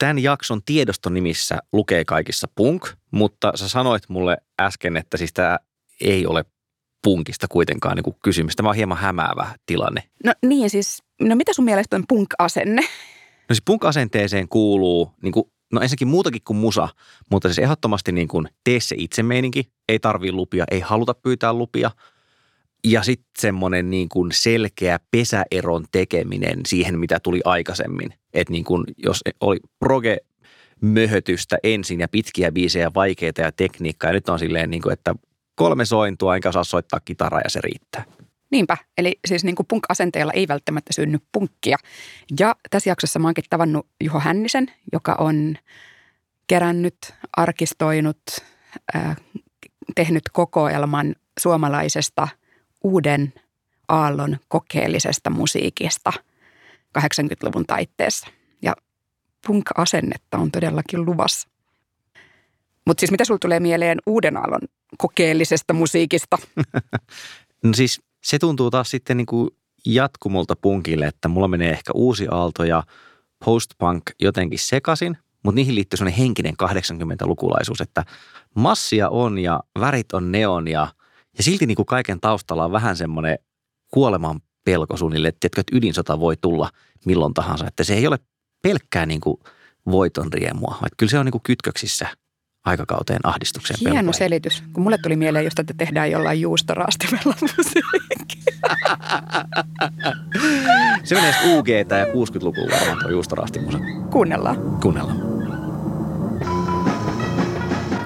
tämän jakson tiedoston nimissä lukee kaikissa punk, mutta sä sanoit mulle äsken, että siis tämä ei ole punkista kuitenkaan niin kysymys. Tämä on hieman hämäävä tilanne. No niin siis, no mitä sun mielestä on punk-asenne? No siis punk-asenteeseen kuuluu niin kuin, no ensinnäkin muutakin kuin musa, mutta siis ehdottomasti niin kuin tee se itse meininki. Ei tarvii lupia, ei haluta pyytää lupia. Ja sitten semmoinen niin kuin selkeä pesäeron tekeminen siihen, mitä tuli aikaisemmin. Että niin kuin, jos oli proge möhötystä ensin ja pitkiä biisejä, vaikeita ja tekniikkaa. Ja nyt on silleen, niin kuin, että kolme sointua, enkä osaa soittaa kitaraa ja se riittää. Niinpä, eli siis niin kuin punk-asenteella ei välttämättä synny punkkia. Ja tässä jaksossa mä oonkin tavannut Juho Hännisen, joka on kerännyt, arkistoinut, äh, tehnyt kokoelman suomalaisesta uuden aallon kokeellisesta musiikista 80-luvun taitteessa. Ja punk-asennetta on todellakin luvassa. Mutta siis mitä sulla tulee mieleen uuden aallon kokeellisesta musiikista? no siis se tuntuu taas sitten niin kuin jatkumolta punkille, että mulla menee ehkä uusi aalto ja post-punk jotenkin sekasin, mutta niihin liittyy sellainen henkinen 80-lukulaisuus, että massia on ja värit on neon ja, ja silti niin kuin kaiken taustalla on vähän semmoinen kuoleman pelko suunnille, että, että ydinsota voi tulla milloin tahansa, että se ei ole pelkkää niin kuin voiton riemua, vaan kyllä se on niin kuin kytköksissä aikakauteen ahdistukseen. Hieno pelkoihin. selitys. Kun mulle tuli mieleen just, että tehdään jollain juustoraastimella musiikkia. Se menee UG ja 60-lukulla varmaan tuo juustorastimusa. Kuunnellaan. Kuunnellaan.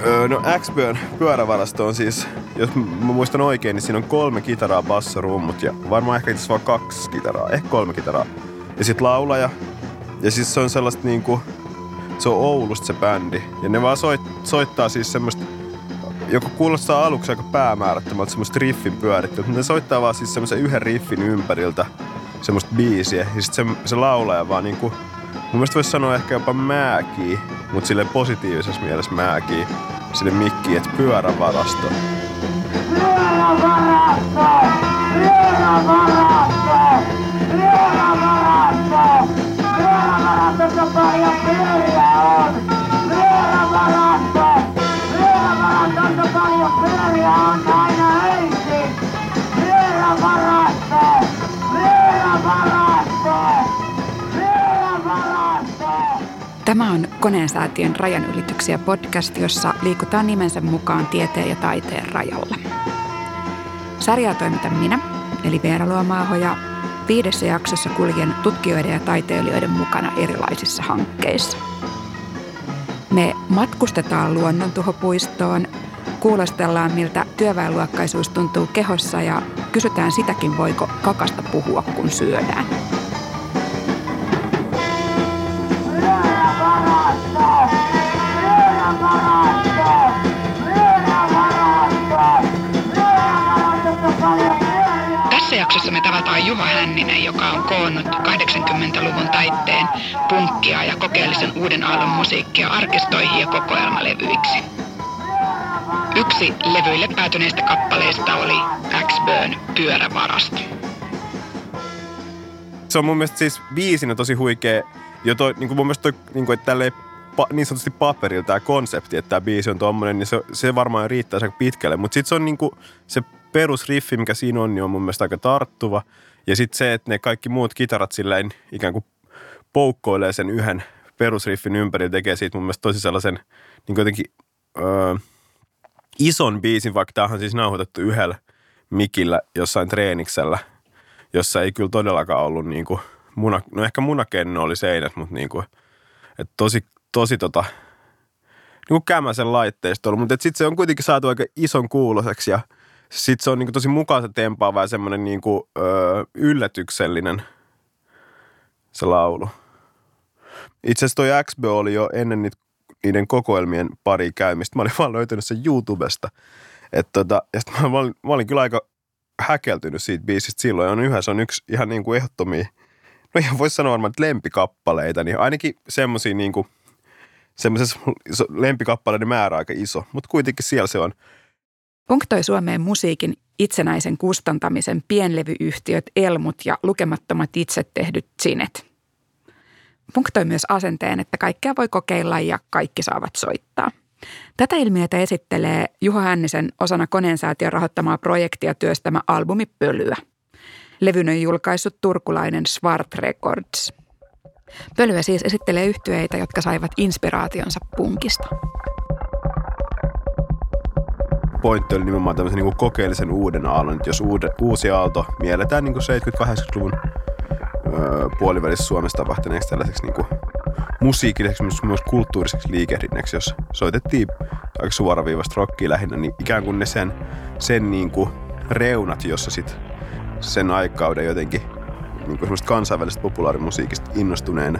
Öö, no X-Bön pyörävarasto on siis, jos mä muistan oikein, niin siinä on kolme kitaraa, bassorummut ja varmaan ehkä itse vaan kaksi kitaraa, ehkä kolme kitaraa. Ja sit laulaja. Ja siis se on sellaista niinku, se on Oulusta se bändi. Ja ne vaan soit, soittaa siis semmoista, joka kuulostaa aluksi aika päämäärättömältä semmoista riffin pyörittelyä, mutta ne soittaa vaan siis semmoisen yhden riffin ympäriltä semmoista biisiä. Ja sit se, se laulaja vaan niinku, mun mielestä voisi sanoa ehkä jopa määkii, mutta sille positiivisessa mielessä määkii sinne mikkiin, että pyörävarasto. Pyörävarasto! Pyörävarasto! Pyörävarasto! Pyörävarastossa paljon pyöriä on! Tämä on Koneensäätiön rajanylityksiä podcast, jossa liikutaan nimensä mukaan tieteen ja taiteen rajalla. Sarjaa toimitan minä, eli Veera Luomaaho, ja viidessä jaksossa kuljen tutkijoiden ja taiteilijoiden mukana erilaisissa hankkeissa. Me matkustetaan luonnontuhopuistoon, kuulostellaan miltä työväenluokkaisuus tuntuu kehossa ja kysytään sitäkin, voiko kakasta puhua, kun syödään. Me tavataan Juha Hänninen, joka on koonnut 80-luvun taitteen punkkia ja kokeellisen uuden aallon musiikkia arkistoihin ja kokoelmalevyiksi. Yksi levyille päätyneistä kappaleista oli X-Burn Pyörävarasto. Se on mun mielestä siis biisinä tosi huikea. Jo toi, niin kuin mun mielestä toi, niin kuin, että tälleen pa, niin sanotusti paperilla tämä konsepti, että tämä biisi on tommonen, niin se, se varmaan riittää aika pitkälle. Mutta sitten se on niin kuin, se perusriffi, mikä siinä on, niin on mun mielestä aika tarttuva. Ja sitten se, että ne kaikki muut kitarat silleen ikään kuin poukkoilee sen yhden perusriffin ympärillä, tekee siitä mun mielestä tosi sellaisen niin jotenkin öö, ison biisin, vaikka tämähän on siis nauhoitettu yhdellä mikillä jossain treeniksellä, jossa ei kyllä todellakaan ollut niin kuin muna, no ehkä munakenno oli seinät, mutta niin kuin, että tosi, tosi tota, niin kuin kämäsen laitteistolla, mutta sitten se on kuitenkin saatu aika ison kuuloseksi ja sitten se on niin kuin tosi mukaansa tempaava ja semmoinen niin kuin, öö, yllätyksellinen se laulu. Itse asiassa toi XB oli jo ennen niitä, niiden kokoelmien pari käymistä. Mä olin vaan löytänyt sen YouTubesta. Et tota, ja sit mä, olin, mä olin kyllä aika häkeltynyt siitä biisistä silloin. On yhä, se on yksi ihan niin kuin ehdottomia, no ihan voisi sanoa varmaan, että lempikappaleita. Niin ainakin semmoisia niin kuin, semmoisessa lempikappaleiden määrä aika iso, mutta kuitenkin siellä se on. Punktoi Suomeen musiikin itsenäisen kustantamisen pienlevyyhtiöt Elmut ja lukemattomat itse tehdyt sinet. punk toi myös asenteen, että kaikkea voi kokeilla ja kaikki saavat soittaa. Tätä ilmiötä esittelee Juho Hännisen osana Koneensäätiön rahoittamaa projektia työstämä albumi Pölyä. Levyn on julkaissut turkulainen Svart Records. Pölyä siis esittelee yhtyeitä, jotka saivat inspiraationsa punkista pointti oli nimenomaan tämmöisen niin kokeellisen uuden aallon. Että jos uude, uusi aalto mielletään niin 70-80-luvun öö, puolivälissä Suomessa tapahtuneeksi tällaiseksi niin kuin musiikilliseksi, myös kulttuuriseksi liikehdinnäksi, jos soitettiin aika suoraviivasta rockia lähinnä, niin ikään kuin ne sen, sen niin kuin reunat, jossa sit sen aikauden jotenkin niin kuin kansainvälisestä populaarimusiikista innostuneena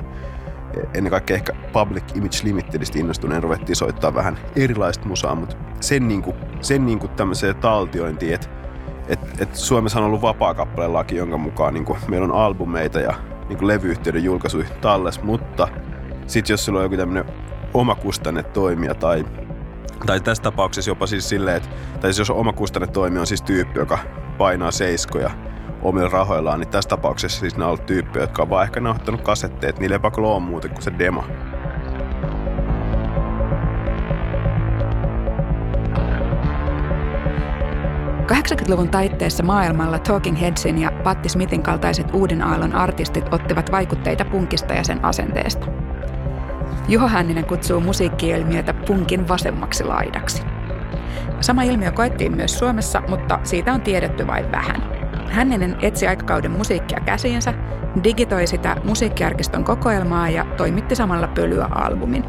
ennen kaikkea ehkä Public Image Limitedistä innostuneen ruvettiin soittaa vähän erilaista musaa, mutta sen, niinku, sen niinku tämmöiseen taltiointiin, että et, et Suomessa on ollut vapaa-kappalelaki, jonka mukaan niinku, meillä on albumeita ja niinku levyyhtiöiden julkaisuja talles, mutta sitten jos sulla on joku tämmöinen omakustanne toimija tai tai tässä tapauksessa jopa siis silleen, että tai siis jos omakustanne toimija on siis tyyppi, joka painaa seiskoja omilla rahoillaan, niin tässä tapauksessa siis ne on ollut tyyppejä, jotka on vaan ehkä nauhoittanut kasetteet. Niillä ei pakko ole muuten kuin se demo. Luvun taitteessa maailmalla Talking Headsin ja Patti Smithin kaltaiset uuden aallon artistit ottivat vaikutteita punkista ja sen asenteesta. Juho Hänninen kutsuu musiikkiilmiötä punkin vasemmaksi laidaksi. Sama ilmiö koettiin myös Suomessa, mutta siitä on tiedetty vain vähän. Hänninen etsi aikakauden musiikkia käsiinsä, digitoi sitä musiikkiarkiston kokoelmaa ja toimitti samalla pölyä-albumin.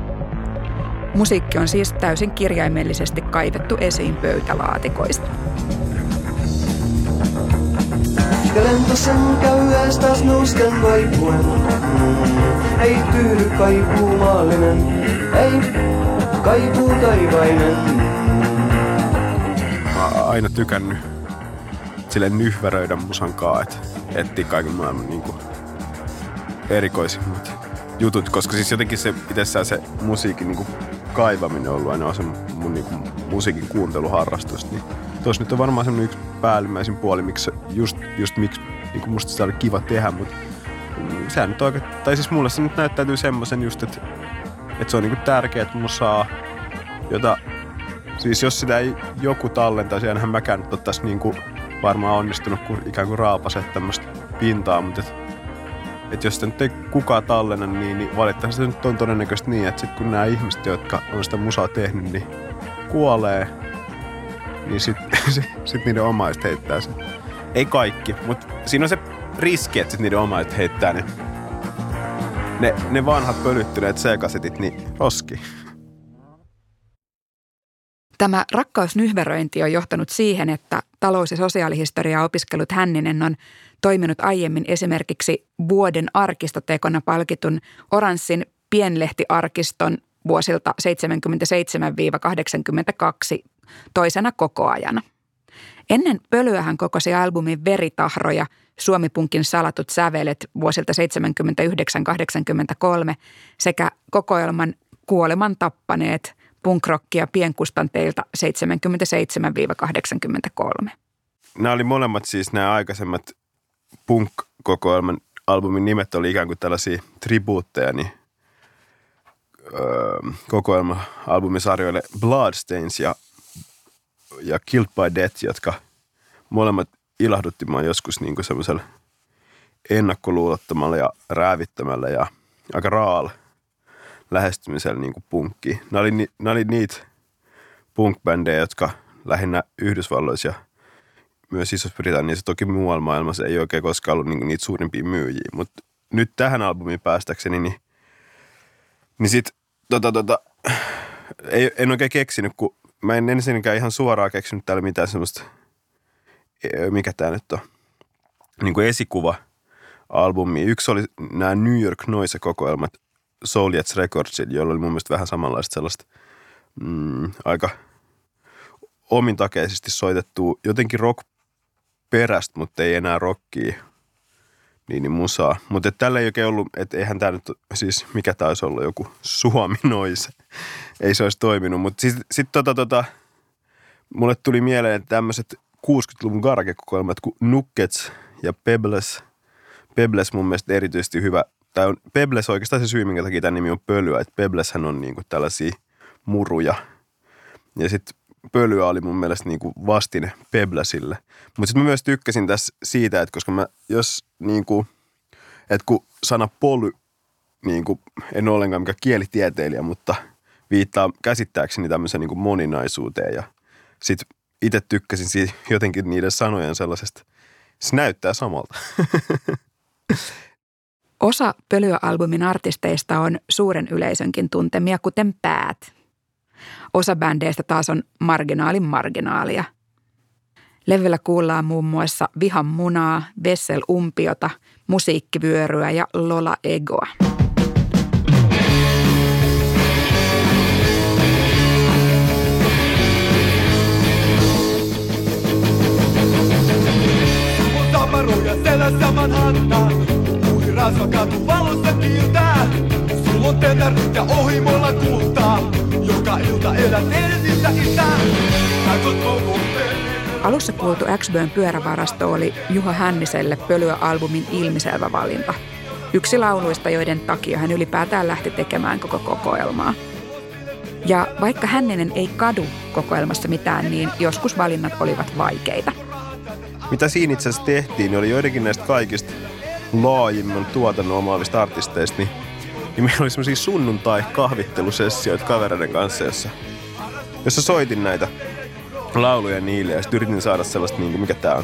Musiikki on siis täysin kirjaimellisesti kaivettu esiin pöytälaatikoista. Ja lentosen käy ees taas nuusken vaipuen. Mm, ei tyydy kaipuu maallinen, ei kaipuu taivainen. Mä oon aina tykännyt sille nyhväröidä musan kaa, että etsiä kaiken maailman niin kuin, erikoisimmat jutut, koska siis jotenkin se itsessään se musiikin niin kuin, kaivaminen on ollut aina se mun niin kuin, musiikin kuunteluharrastus, niin tuossa nyt on varmaan semmoinen yksi päällimmäisin puoli, miksi just, just miksi niin musta sitä oli kiva tehdä, mutta sehän nyt oikein, tai siis mulle se nyt näyttäytyy semmoisen just, että, että se on niin tärkeää, että saa jota, siis jos sitä ei joku tallentaisi, enhän mäkään nyt ottaisi niin kuin varmaan onnistunut kun ikään kuin raapaset tämmöistä pintaa, mutta et, et jos sitä nyt ei kukaan tallenna, niin, niin valitettavasti se nyt on todennäköisesti niin, että sitten kun nämä ihmiset, jotka on sitä musaa tehnyt, niin kuolee, niin sitten sit, niiden omaiset heittää sen. Ei kaikki, mutta siinä on se riski, että sit niiden omaiset heittää ne, ne, ne vanhat pölyttyneet C-kasetit niin roski. Tämä rakkausnyhveröinti on johtanut siihen, että talous- ja sosiaalihistoriaa opiskellut Hänninen on toiminut aiemmin esimerkiksi vuoden arkistotekona palkitun Oranssin pienlehtiarkiston vuosilta 77-82 toisena kokoajana. Ennen pölyä hän kokosi albumin Veritahroja, Suomipunkin salatut sävelet vuosilta 79-83 sekä kokoelman Kuoleman tappaneet – punkrockia pienkustanteilta 77-83. Nämä oli molemmat siis nämä aikaisemmat punk-kokoelman albumin nimet oli ikään kuin tällaisia tribuutteja, niin öö, kokoelma-albumisarjoille Bloodstains ja, ja Killed by Death, jotka molemmat ilahdutti mua joskus niin kuin semmoisella ennakkoluulottomalla ja räävittämällä ja aika raalla – lähestymisellä niin kuin punkki. Nämä oli, nämä oli niitä punk-bändejä, jotka lähinnä Yhdysvalloissa ja myös Iso-Britanniassa, toki muualla maailmassa ei oikein koskaan ollut niin niitä suurimpia myyjiä. Mutta nyt tähän albumiin päästäkseni, niin, niin sit tota, tota, ei, en oikein keksinyt, kun mä en ensinnäkään ihan suoraan keksinyt täällä mitään semmoista, e, mikä tämä nyt on, niin kuin esikuva albumi. Yksi oli nämä New York Noise-kokoelmat, Soul Recordsin, jolla oli mun mielestä vähän samanlaista sellaista mm, aika omintakeisesti soitettua jotenkin rock perästä, mutta ei enää rockia niin, niin musaa. Mutta tällä ei oikein ollut, että eihän tämä nyt, siis mikä tämä olisi ollut, joku Suomi noise. ei se olisi toiminut, mutta sitten sit tota, tota, mulle tuli mieleen tämmöiset 60-luvun garage-kokoelmat kuin Nuggets ja Pebbles. Pebbles mun mielestä erityisesti hyvä tämä on Pebbles oikeastaan se syy, minkä takia tämä nimi on pölyä, että Pebbleshän on niin kuin tällaisia muruja. Ja sitten pölyä oli mun mielestä niin kuin vastine Pebblesille. Mutta sitten mä myös tykkäsin tässä siitä, että koska mä, jos niin kuin, että kun sana poly, niin kuin, en ole ollenkaan mikä kielitieteilijä, mutta viittaa käsittääkseni tämmöiseen niin kuin moninaisuuteen ja sitten itse tykkäsin siitä jotenkin niiden sanojen sellaisesta, se näyttää samalta. Osa Pölyä-albumin artisteista on suuren yleisönkin tuntemia, kuten Päät. Osa bändeistä taas on marginaalin marginaalia. Levyllä kuullaan muun muassa Vihan munaa, Vessel umpiota, Musiikkivyöryä ja Lola Egoa. Tavaroja selässä Manhattan Uusi rasvakatu valossa kiiltää Sulla on tetärit ja ohimolla kultaa Joka ilta elät Katsot koko Alussa kuultu x pyörävarasto oli Juha Hänniselle Pölyä-albumin ilmiselvä valinta. Yksi lauluista, joiden takia hän ylipäätään lähti tekemään koko kokoelmaa. Ja vaikka Hänninen ei kadu kokoelmassa mitään, niin joskus valinnat olivat vaikeita. Mitä siinä itse asiassa tehtiin, niin oli joidenkin näistä kaikista laajimman tuotannon omaavista artisteista, niin, niin meillä oli semmoisia sunnuntai-kahvittelusessioita kavereiden kanssa, jossa, jossa soitin näitä lauluja niille ja sitten yritin saada sellaista, niin kuin, mikä tää on,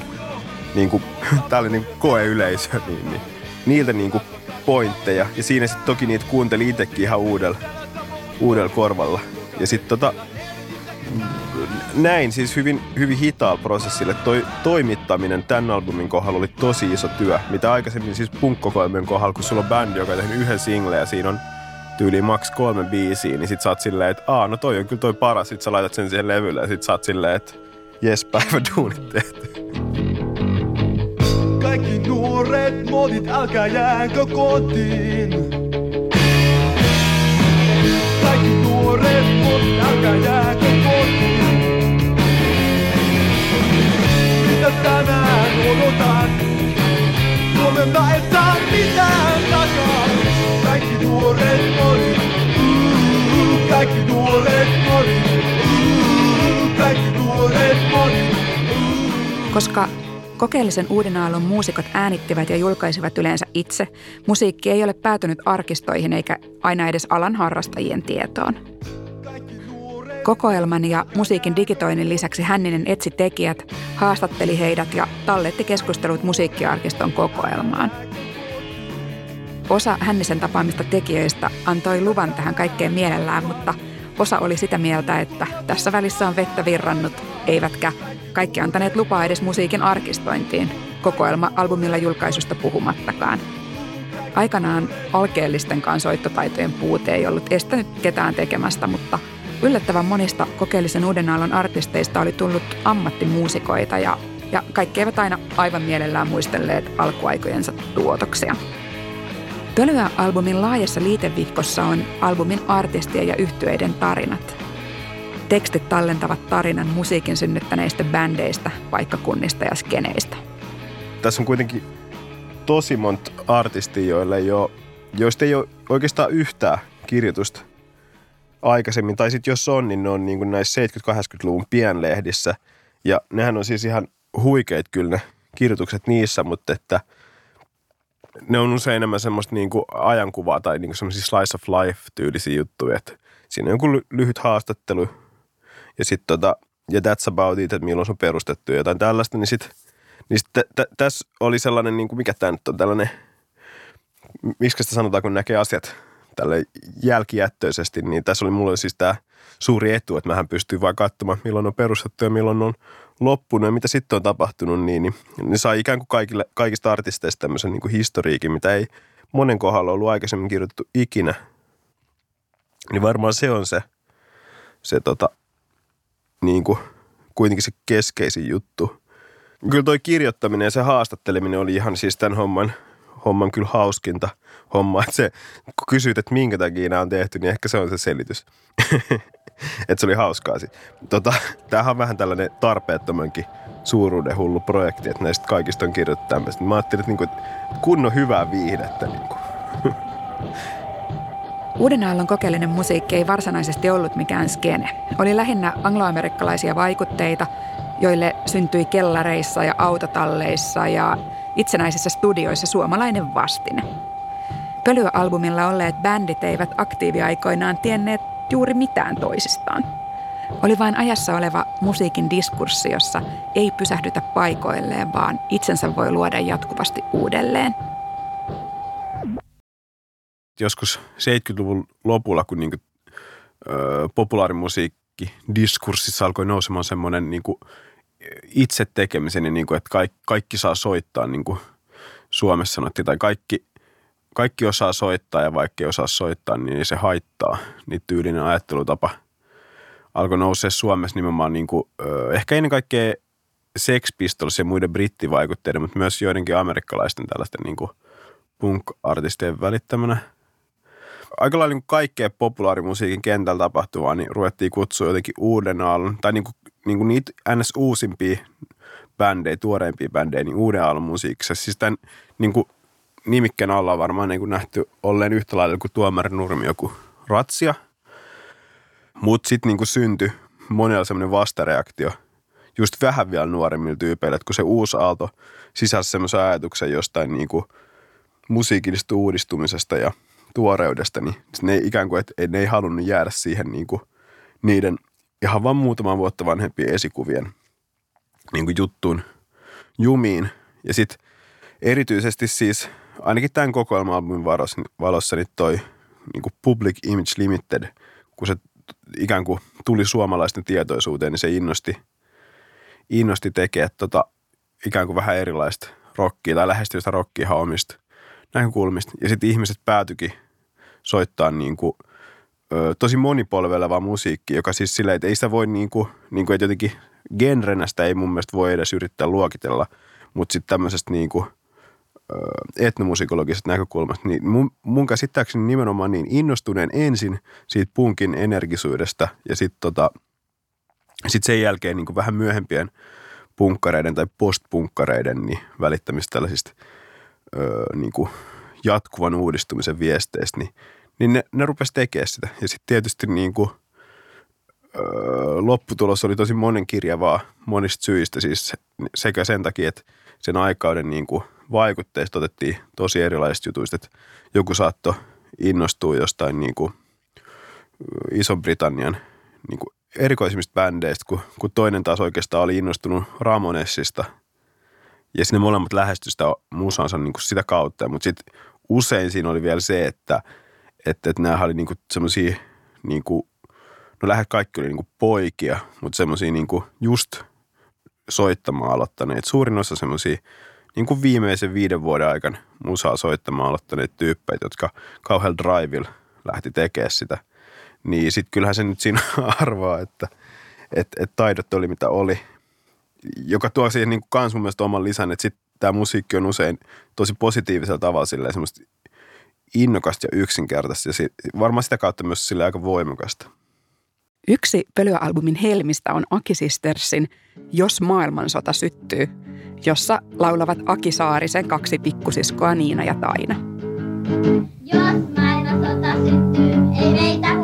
niin kuin, tää oli niin koeyleisö, niin, niin, niiltä niin kuin pointteja. Ja siinä sitten toki niitä kuunteli itsekin ihan uudella, uudella korvalla. Ja sitten tota, näin siis hyvin, hyvin hitaalla prosessille. Toi toimittaminen tämän albumin kohdalla oli tosi iso työ. Mitä aikaisemmin siis punkkokoelmien kohdalla, kun sulla on bändi, joka on tehnyt yhden single ja siinä on tyyliin maks kolme biisiä, niin sit sä oot silleen, että aa, no toi on kyllä toi paras. Sit sä laitat sen siihen levylle ja sit sä oot silleen, että jes, päivä duunit tehty. Kaikki nuoret modit, älkää jäänkö kotiin. Kaikki nuoret modit, älkää jäänkö kotiin. Koska kokeellisen uuden aallon muusikot äänittivät ja julkaisivat yleensä itse, musiikki ei ole päätynyt arkistoihin eikä aina edes alan harrastajien tietoon. Kokoelman ja musiikin digitoinnin lisäksi Hänninen etsi tekijät, haastatteli heidät ja talletti keskustelut musiikkiarkiston kokoelmaan. Osa Hännisen tapaamista tekijöistä antoi luvan tähän kaikkeen mielellään, mutta osa oli sitä mieltä, että tässä välissä on vettä virrannut, eivätkä kaikki antaneet lupaa edes musiikin arkistointiin, kokoelma-albumilla julkaisusta puhumattakaan. Aikanaan alkeellistenkaan soittotaitojen puute ei ollut estänyt ketään tekemästä, mutta yllättävän monista kokeellisen uuden aallon artisteista oli tullut ammattimuusikoita ja, ja kaikki eivät aina aivan mielellään muistelleet alkuaikojensa tuotoksia. Pölyä-albumin laajassa liitevihkossa on albumin artistien ja yhtyeiden tarinat. Tekstit tallentavat tarinan musiikin synnyttäneistä bändeistä, paikkakunnista ja skeneistä. Tässä on kuitenkin tosi monta artistia, joille ei ole, joista ei ole oikeastaan yhtään kirjoitusta aikaisemmin. Tai sitten jos on, niin ne on niin kuin näissä 70-80-luvun pienlehdissä. Ja nehän on siis ihan huikeet kyllä ne kirjoitukset niissä, mutta että ne on usein enemmän semmoista niin kuin ajankuvaa tai niin kuin semmoisia slice of life-tyylisiä juttuja. Että siinä on joku ly- lyhyt haastattelu ja sitten tota, ja that's about it, että milloin se on perustettu ja jotain tällaista, niin sitten niin sit t- t- tässä oli sellainen, niin kuin mikä tämä nyt on, tällainen, miksi sitä sanotaan, kun näkee asiat tälle jälkijättöisesti, niin tässä oli mulle siis tämä suuri etu, että mähän pystyin vain katsomaan, milloin on perustettu ja milloin on loppunut ja mitä sitten on tapahtunut, niin, niin, niin sai ikään kuin kaikille, kaikista artisteista tämmöisen niin kuin historiikin, mitä ei monen kohdalla ollut aikaisemmin kirjoitettu ikinä. Niin varmaan se on se, se tota, niin kuin, kuitenkin se keskeisin juttu. Kyllä toi kirjoittaminen ja se haastatteleminen oli ihan siis tämän homman, homman kyllä hauskinta homma. Että se, kun kysyt, että minkä takia nämä on tehty, niin ehkä se on se selitys. että se oli hauskaa. Tota, tämähän on vähän tällainen tarpeettomankin suuruuden hullu projekti, että näistä kaikista on kirjoitettu tämmöistä. Mä ajattelin, että, niinku, että kunnon hyvää viihdettä. Niinku. Uuden aallon kokeellinen musiikki ei varsinaisesti ollut mikään skene. Oli lähinnä angloamerikkalaisia vaikutteita, joille syntyi kellareissa ja autotalleissa ja itsenäisissä studioissa suomalainen vastine. Pölyalbumilla olleet bändit eivät aktiiviaikoinaan tienneet juuri mitään toisistaan. Oli vain ajassa oleva musiikin diskurssi, jossa ei pysähdytä paikoilleen, vaan itsensä voi luoda jatkuvasti uudelleen. Joskus 70-luvun lopulla, kun niin kuin, ö, populaarimusiikki diskurssissa alkoi nousemaan semmoinen niin kuin itse tekemisen, niin kuin, että kaikki, kaikki saa soittaa, niin kuin Suomessa sanottiin, tai kaikki, kaikki osaa soittaa ja vaikka ei osaa soittaa, niin se haittaa. Niin tyylinen ajattelutapa alkoi nousea Suomessa nimenomaan niin kuin, ehkä ennen kaikkea Sex Pistols ja muiden brittivaikutteiden, mutta myös joidenkin amerikkalaisten tällaisten niin kuin punk-artistien välittämänä. Aika lailla niin kaikkea populaarimusiikin kentällä tapahtuvaa, niin ruvettiin kutsua jotenkin uuden aallon, tai niin kuin, niin kuin niitä ns. uusimpia bändejä, tuoreimpia bändejä, niin uuden aallon musiikissa. Siis tämän niin kuin nimikkeen alla on varmaan niin kuin nähty olleen yhtä lailla kuin Tuomari Nurmi joku ratsia. Mutta sitten niin syntyi monella semmoinen vastareaktio just vähän vielä nuoremmilla tyypeillä, että kun se uusi aalto sisälsi semmoisen ajatuksen jostain niin kuin musiikillisesta uudistumisesta ja tuoreudesta, niin ne ikään kuin, että ne ei halunnut jäädä siihen niin kuin niiden ihan vain muutaman vuotta vanhempien esikuvien niin kuin juttuun jumiin. Ja sitten erityisesti siis ainakin tämän kokoelma-albumin valossa, niin toi niin kuin Public Image Limited, kun se ikään kuin tuli suomalaisten tietoisuuteen, niin se innosti, innosti tekemään tota, ikään kuin vähän erilaista rockia tai lähestyvistä rockia ihan omista näkökulmista. Ja sitten ihmiset päätyikin soittaa niin kuin, ö, tosi monipolvelevaa musiikkia, joka siis silleen, että ei sitä voi niin kuin, niin kuin että jotenkin genrenä sitä ei mun mielestä voi edes yrittää luokitella, mutta sitten tämmöisestä niin kuin – etnomusikologisesta näkökulmasta, niin mun, mun käsittääkseni nimenomaan niin innostuneen ensin siitä punkin energisuudesta ja sitten tota, sit sen jälkeen niin vähän myöhempien punkkareiden tai postpunkkareiden niin välittämistä tällaisista öö, niin kuin jatkuvan uudistumisen viesteistä, niin, niin ne, ne rupesi tekemään sitä. Ja sitten tietysti niin kuin, öö, lopputulos oli tosi monenkirjavaa monista syistä, siis sekä sen takia, että sen aikauden niin kuin vaikutteista otettiin tosi erilaisista jutuista, että joku saattoi innostua jostain niin kuin Iso-Britannian niin kuin erikoisimmista bändeistä, kun, kun toinen taas oikeastaan oli innostunut Ramonessista. Ja sinne molemmat lähestyi sitä musansa niin kuin sitä kautta. Mutta sitten usein siinä oli vielä se, että, että, että nämä oli niin semmoisia, niin no lähes kaikki oli niin kuin poikia, mutta semmoisia niin just soittamaan aloittaneet. Suurin osa semmoisia niin kuin viimeisen viiden vuoden aikana musaa soittamaan aloittaneet tyyppejä, jotka kauhealla drivilla lähti tekemään sitä. Niin sitten kyllähän se nyt siinä arvaa, että et, et taidot oli mitä oli. Joka tuo siihen niin kuin kans mun mielestä oman lisän, että sitten tämä musiikki on usein tosi positiivisella tavalla silleen semmoista innokasta ja yksinkertaista ja sit, varmaan sitä kautta myös sille aika voimakasta. Yksi pölyalbumin helmistä on Aki Sistersin Jos maailmansota syttyy, jossa laulavat Aki Saarisen kaksi pikkusiskoa Niina ja Taina. Jos maailmansota syttyy, ei meitä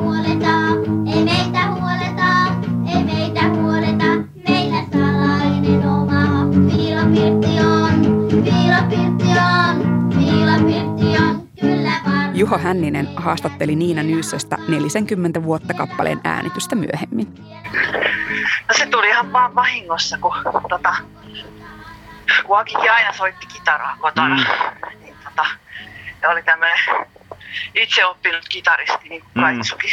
Juho Hänninen haastatteli Niina Nyyssöstä 40 vuotta kappaleen äänitystä myöhemmin. No se tuli ihan vaan vahingossa, kun, tota, kun Akikin aina soitti kitaraa kotona. Mm. Niin, tota, ja oli tämmöinen itse oppinut kitaristi, niin kuin mm. Kaitsukin.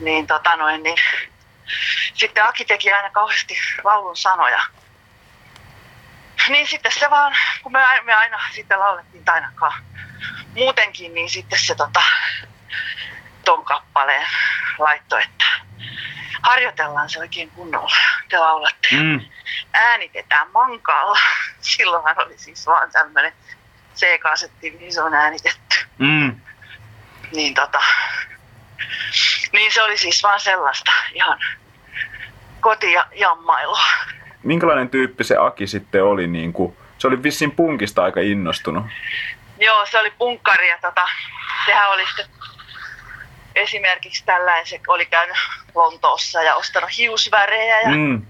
Niin, tota noin, niin sitten Aki teki aina kauheasti laulun sanoja. Niin sitten se vaan, kun me, me aina sitten laulettiin Tainakaan muutenkin, niin sitten se tota, ton kappaleen laittoi, että harjoitellaan se oikein kunnolla. Te laulatte. Mm. Äänitetään mankaalla. Silloinhan oli siis vaan tämmöinen C-kasetti, niin se on äänitetty. Mm. Niin tota, niin se oli siis vaan sellaista ihan koti- ja jammailua. Minkälainen tyyppi se Aki sitten oli? Niin kuin, se oli vissiin punkista aika innostunut. Joo, se oli punkkari ja tota, sehän oli sitten esimerkiksi tällainen, se oli käynyt Lontoossa ja ostanut hiusvärejä ja Mm.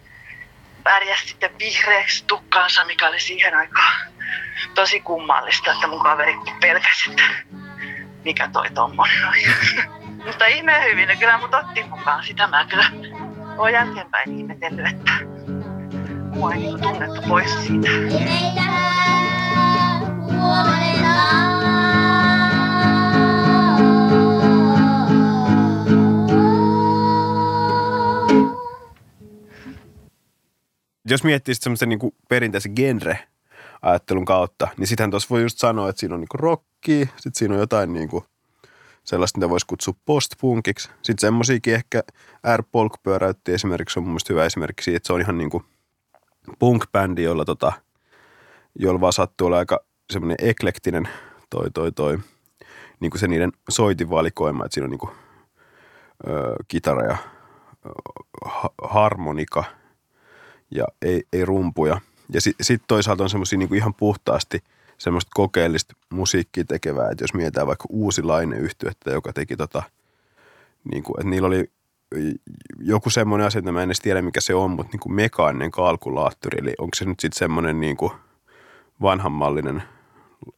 värjäsi sitten vihreäksi tukkaansa, mikä oli siihen aikaan tosi kummallista, että mun kaveri pelkäsi, että mikä toi tommonen on. Mutta ihmeen hyvin, ne kyllä mut otti mukaan. Sitä mä kyllä oon jälkeenpäin ihmetellyt, että niinku pois. Jos miettii semmoisen niin perinteisen genre-ajattelun kautta, niin sitähän tuossa voi just sanoa, että siinä on niin rockia, sitten siinä on jotain niin kuin sellaista, mitä voisi kutsua postpunkiksi. Sitten semmoisiakin ehkä R. Polk pyöräytti esimerkiksi, on mun mielestä hyvä esimerkki siitä, että se on ihan niin kuin punk-bändi, jolla, tota, jolla vaan sattuu olla aika semmoinen eklektinen toi, toi, toi, niin kuin se niiden soitinvalikoima, että siinä on niin kuin, ö, kitara ja ö, ha- harmonika ja ei, ei rumpuja. Ja sitten sit toisaalta on semmoisia niin ihan puhtaasti semmoista kokeellista musiikkia tekevää, että jos mietitään vaikka uusilainen yhtyettä, joka teki tota, niin kuin, että niillä oli joku semmoinen asia, että mä en edes tiedä mikä se on, mutta niin kuin mekaaninen kalkulaattori, eli onko se nyt sitten semmoinen niin kuin vanhanmallinen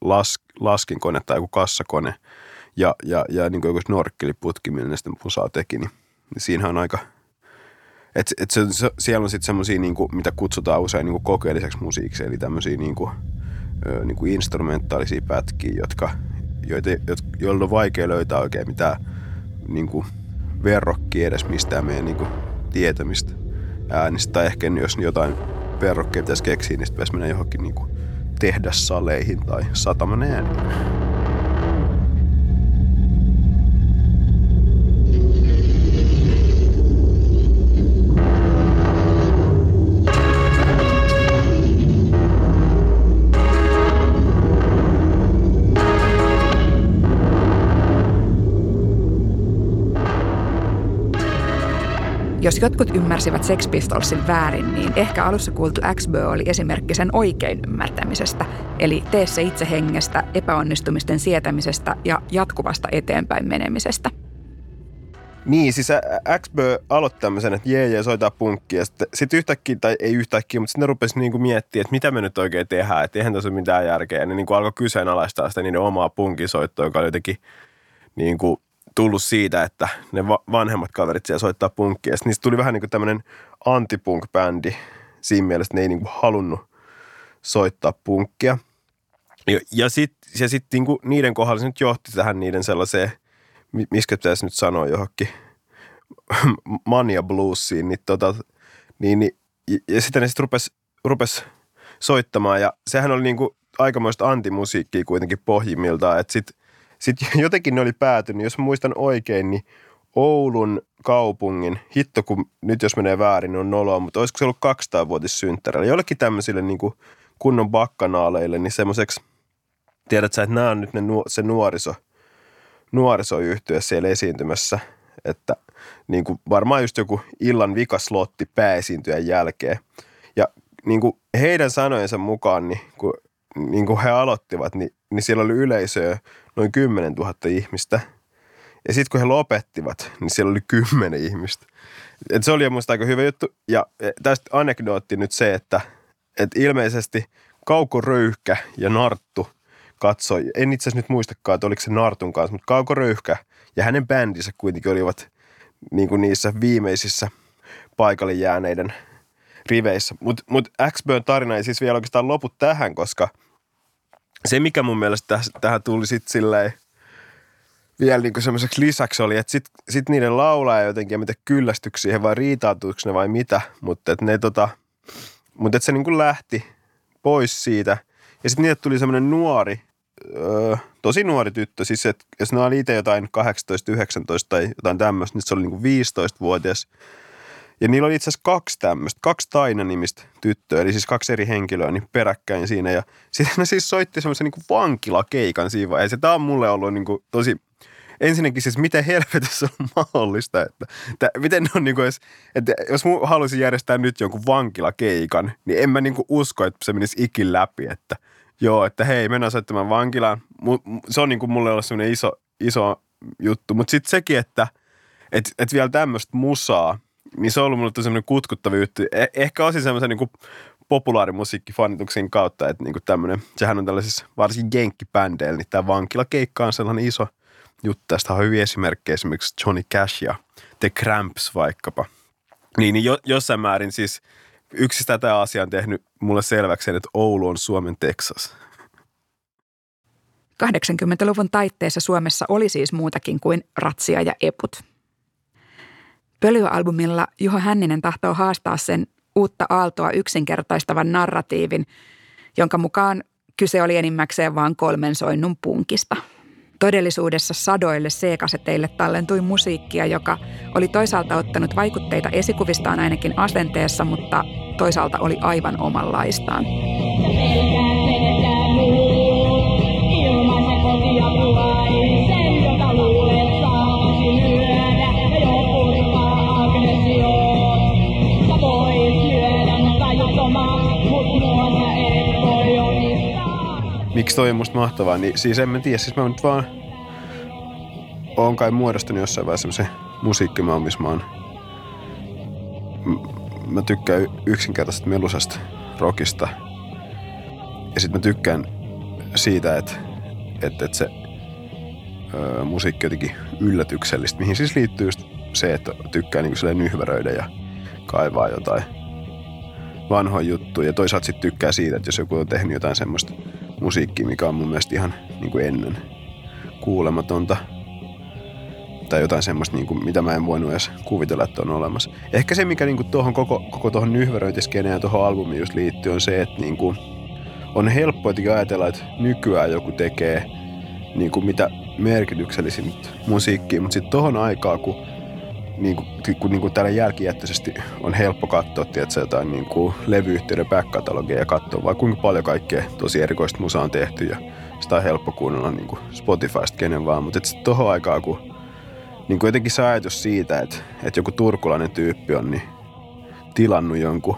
las, laskinkone tai joku kassakone ja, ja, ja niin kuin joku snorkkeliputki, millä ne sitten pusaa teki, niin, niin siinähän on aika, et, et se, se, siellä on sitten semmoisia, niinku, mitä kutsutaan usein niinku kokeelliseksi musiikiksi, eli tämmöisiä niinku, ö, niinku instrumentaalisia pätkiä, jotka, joita, jotka, joilla on vaikea löytää oikein mitään niinku, verrokkia edes mistään meidän niinku, tietämistä äänistä. Tai ehkä jos jotain verrokkeja pitäisi keksiä, niin sitten pitäisi mennä johonkin niinku, tehdassaleihin tai sataman ääniin. Jos jotkut ymmärsivät Sex Pistolsin väärin, niin ehkä alussa kuultu x oli esimerkki sen oikein ymmärtämisestä, eli tee se itse hengestä, epäonnistumisten sietämisestä ja jatkuvasta eteenpäin menemisestä. Niin, siis XBÖ aloitti tämmöisen, että jee, jee, soittaa punkkia. Ja sitten sit yhtäkkiä, tai ei yhtäkkiä, mutta sitten ne rupesi niinku miettimään, että mitä me nyt oikein tehdään, että eihän tässä ole mitään järkeä. Ja ne niinku alkoi kyseenalaistaa sitä niiden omaa punkisoittoa, joka oli jotenkin niinku tullut siitä, että ne va- vanhemmat kaverit siellä soittaa punkkia. Sitten niistä tuli vähän niin kuin tämmöinen antipunk-bändi siinä mielessä, että ne ei niin kuin halunnut soittaa punkkia. Ja, ja sitten ja sit niin niiden kohdalla se nyt johti tähän niiden sellaiseen, mi- miskä pitäisi nyt sanoa johonkin mania bluesiin, niin, tota, niin, niin ja, sitten ne sitten rupesi rupes soittamaan ja sehän oli niin kuin aikamoista antimusiikkia kuitenkin pohjimmiltaan, että sitten sitten jotenkin ne oli päätynyt, jos muistan oikein, niin Oulun kaupungin, hitto kun nyt jos menee väärin, niin on noloa, mutta olisiko se ollut 200-vuotis synttärillä. Jollekin tämmöisille niin kuin kunnon bakkanaaleille, niin semmoiseksi, tiedät sä, että nämä on nyt ne, se nuoriso, nuorisoyhtyö siellä esiintymässä, että niin kuin varmaan just joku illan vikaslotti pääesiintyjän jälkeen. Ja niin kuin heidän sanojensa mukaan, niin kun, niin kuin he aloittivat, niin, niin siellä oli yleisöä noin 10 000 ihmistä. Ja sitten kun he lopettivat, niin siellä oli 10 ihmistä. Et se oli minusta aika hyvä juttu. Ja tästä anekdootti nyt se, että, että ilmeisesti Kauko Röyhkä ja Narttu katsoi, en itse asiassa nyt muistakaan, että oliko se Nartun kanssa, mutta Kauko Röyhkä ja hänen bändinsä kuitenkin olivat niin kuin niissä viimeisissä paikalle jääneiden riveissä. Mutta mut XBön tarina ei siis vielä oikeastaan lopu tähän, koska se, mikä mun mielestä täh- tähän tuli sitten silleen vielä niinku semmoiseksi lisäksi oli, että sitten sit niiden laulaa jotenkin, ja mitä kyllästyykö siihen vai riitautuuko ne vai mitä, mutta että ne tota, mutta että se niinku lähti pois siitä. Ja sitten niille tuli semmoinen nuori, öö, tosi nuori tyttö, siis että jos ne oli itse jotain 18, 19 tai jotain tämmöistä, niin se oli niinku 15-vuotias. Ja niillä oli itse asiassa kaksi tämmöistä, kaksi Taina-nimistä tyttöä, eli siis kaksi eri henkilöä niin peräkkäin siinä. Ja sitten ne siis soitti semmoisen niin vankilakeikan siinä vaiheessa. Tämä on mulle ollut niin kuin tosi, ensinnäkin siis miten helvetissä on mahdollista, että, että miten ne on niin kuin edes, että jos mun haluaisin järjestää nyt jonkun vankilakeikan, niin en mä niin kuin usko, että se menisi ikin läpi, että joo, että hei, mennään soittamaan vankilaan, se on niin kuin mulle ollut semmoinen iso, iso juttu. Mutta sitten sekin, että et, et vielä tämmöistä musaa, niin se on ollut mulle tosi semmoinen kutkuttava juttu. Eh, ehkä osin semmoisen niin populaarimusiikkifanituksen kautta, että niin tämmöinen, sehän on tällaisissa varsin jenkkibändeillä, niin tämä vankilakeikka on sellainen iso juttu. Tästä on hyviä esimerkkejä esimerkiksi Johnny Cash ja The Cramps vaikkapa. Niin, niin jo, jossain määrin siis yksi tätä asiaa on tehnyt mulle selväksi että Oulu on Suomen Texas. 80-luvun taitteessa Suomessa oli siis muutakin kuin ratsia ja eput. Pölyalbumilla Juho Hänninen tahtoo haastaa sen uutta aaltoa yksinkertaistavan narratiivin, jonka mukaan kyse oli enimmäkseen vain kolmen soinnun punkista. Todellisuudessa sadoille C-kaseteille tallentui musiikkia, joka oli toisaalta ottanut vaikutteita esikuvistaan ainakin asenteessa, mutta toisaalta oli aivan omanlaistaan. Miksi toi on musta mahtavaa? Niin, siis en mä tiedä, siis mä nyt vaan oon kai muodostunut jossain vaiheessa semmoisen musiikkimaan, missä mä oon M- mä tykkään y- yksinkertaisesta melusasta rockista. Ja sitten mä tykkään siitä, että, että, että se ö, musiikki jotenkin yllätyksellistä, mihin siis liittyy se, että tykkää niin kuin nyhväröidä ja kaivaa jotain vanhoja juttuja. Ja toisaalta sitten tykkää siitä, että jos joku on tehnyt jotain semmoista musiikkia, mikä on mun mielestä ihan niin kuin ennen kuulematonta. Tai jotain semmoista, niin kuin, mitä mä en voinut edes kuvitella, että on olemassa. Ehkä se, mikä niin kuin tuohon koko, koko tuohon nyhveröintiskeneen ja tuohon albumiin just liittyy, on se, että niin kuin, on helppo jotenkin ajatella, että nykyään joku tekee niin kuin mitä merkityksellisin musiikkia, mutta sitten tuohon aikaan, kun niin kuin, kun niin kuin täällä jälkijättöisesti on helppo katsoa, tiedätkö, jotain niin kuin levyyhtiöiden back-katalogia ja katsoa, vai kuinka paljon kaikkea tosi erikoista musaa on tehty ja sitä on helppo kuunnella niin kuin Spotifysta kenen vaan. Mutta sitten tuohon aikaan, kun niin kuin jotenkin se ajatus siitä, että, että joku turkulainen tyyppi on niin tilannut jonkun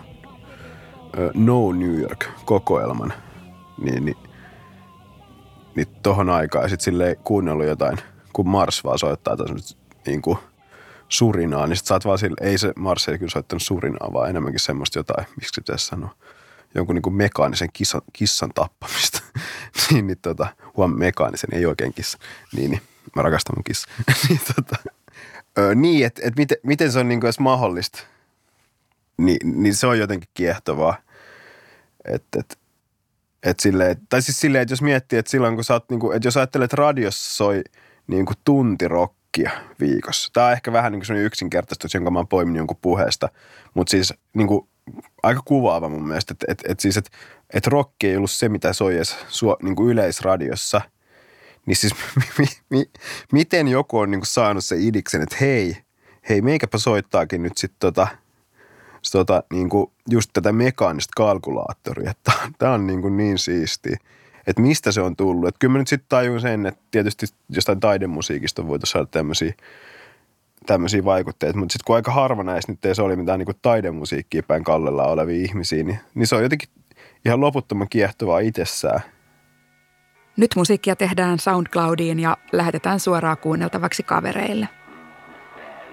ö, No New York-kokoelman, niin, niin, niin tohon aikaan sitten kuunnellut jotain, kun Mars vaan soittaa tämmöistä niin kuin surinaa, niin sit sä oot vaan sille, ei se Mars ei kyllä soittanut surinaa, vaan enemmänkin semmoista jotain, miksi pitäisi sanoa, jonkun niin kuin mekaanisen kissan, kissan tappamista. niin, niin tota, huom, mekaanisen, ei oikein kissa. Niin, niin mä rakastan mun kissa. niin, tota, ö, niin että et miten, miten se on niin kuin edes mahdollista, Ni, niin se on jotenkin kiehtovaa. Että et, et silleen, tai siis silleen, että jos miettii, että silloin kun sä oot, niin kuin, että jos ajattelet, että radiossa soi niin kuin tunti rockia viikossa. Tämä on ehkä vähän niin kuin yksinkertaistus, jonka mä oon poiminut jonkun puheesta. Mutta siis niin kuin, aika kuvaava mun mielestä, että et, et siis, että et rock ei ollut se, mitä soi edes suo, niin kuin yleisradiossa. Niin siis mi, mi, miten joku on niin kuin saanut se idiksen, että hei, hei meikäpä soittaakin nyt sitten tota, tota, niin kuin just tätä mekaanista kalkulaattoria. Tämä on niin, kuin niin siistiä että mistä se on tullut. Että kyllä mä nyt sitten tajun sen, että tietysti jostain taidemusiikista on voitu saada tämmöisiä, tämmöisiä vaikutteita, mutta sitten kun aika harva näistä nyt ei se oli mitään niin taidemusiikkia päin kallella olevia ihmisiä, niin, niin se on jotenkin ihan loputtoman kiehtovaa itsessään. Nyt musiikkia tehdään SoundCloudiin ja lähetetään suoraan kuunneltavaksi kavereille.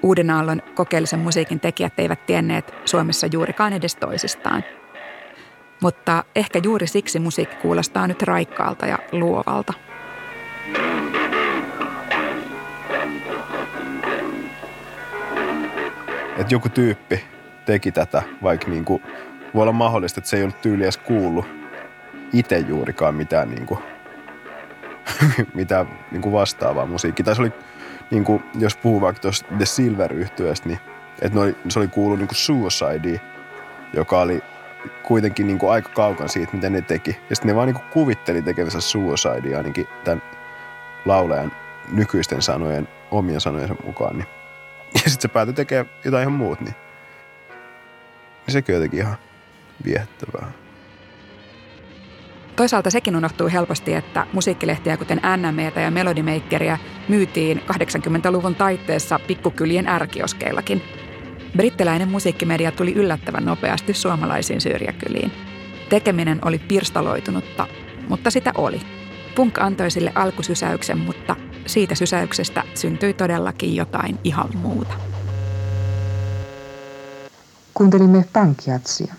Uuden aallon kokeellisen musiikin tekijät eivät tienneet Suomessa juurikaan edes toisistaan – mutta ehkä juuri siksi musiikki kuulostaa nyt raikkaalta ja luovalta. Että joku tyyppi teki tätä, vaikka niin kuin, voi olla mahdollista, että se ei ollut tyyli edes kuullut itse juurikaan mitään, niin kuin, mitään niin kuin vastaavaa musiikkia. Tai se oli, niin kuin, jos puhuu vaikka tuosta The silver yhtyöstä niin että se oli kuullut niin kuin Suicide, joka oli kuitenkin niin kuin aika kaukana siitä, mitä ne teki. Ja sitten ne vaan niin kuin kuvitteli tekevänsä Suicide ainakin tämän laulajan nykyisten sanojen, omien sanojensa mukaan. Niin. Ja sitten se päätyi tekemään jotain ihan muut, niin, niin sekin jotenkin ihan viehättävää. Toisaalta sekin unohtuu helposti, että musiikkilehtiä kuten NMEtä ja Melodimakeria myytiin 80-luvun taitteessa pikkukylien ärkioskeillakin – Brittiläinen musiikkimedia tuli yllättävän nopeasti suomalaisiin syrjäkyliin. Tekeminen oli pirstaloitunutta, mutta sitä oli. Punk antoi sille alkusysäyksen, mutta siitä sysäyksestä syntyi todellakin jotain ihan muuta. Kuuntelimme pankkiatsia.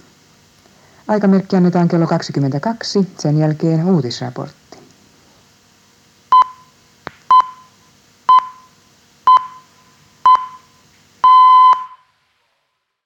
Aikamerkki annetaan kello 22, sen jälkeen uutisraportti.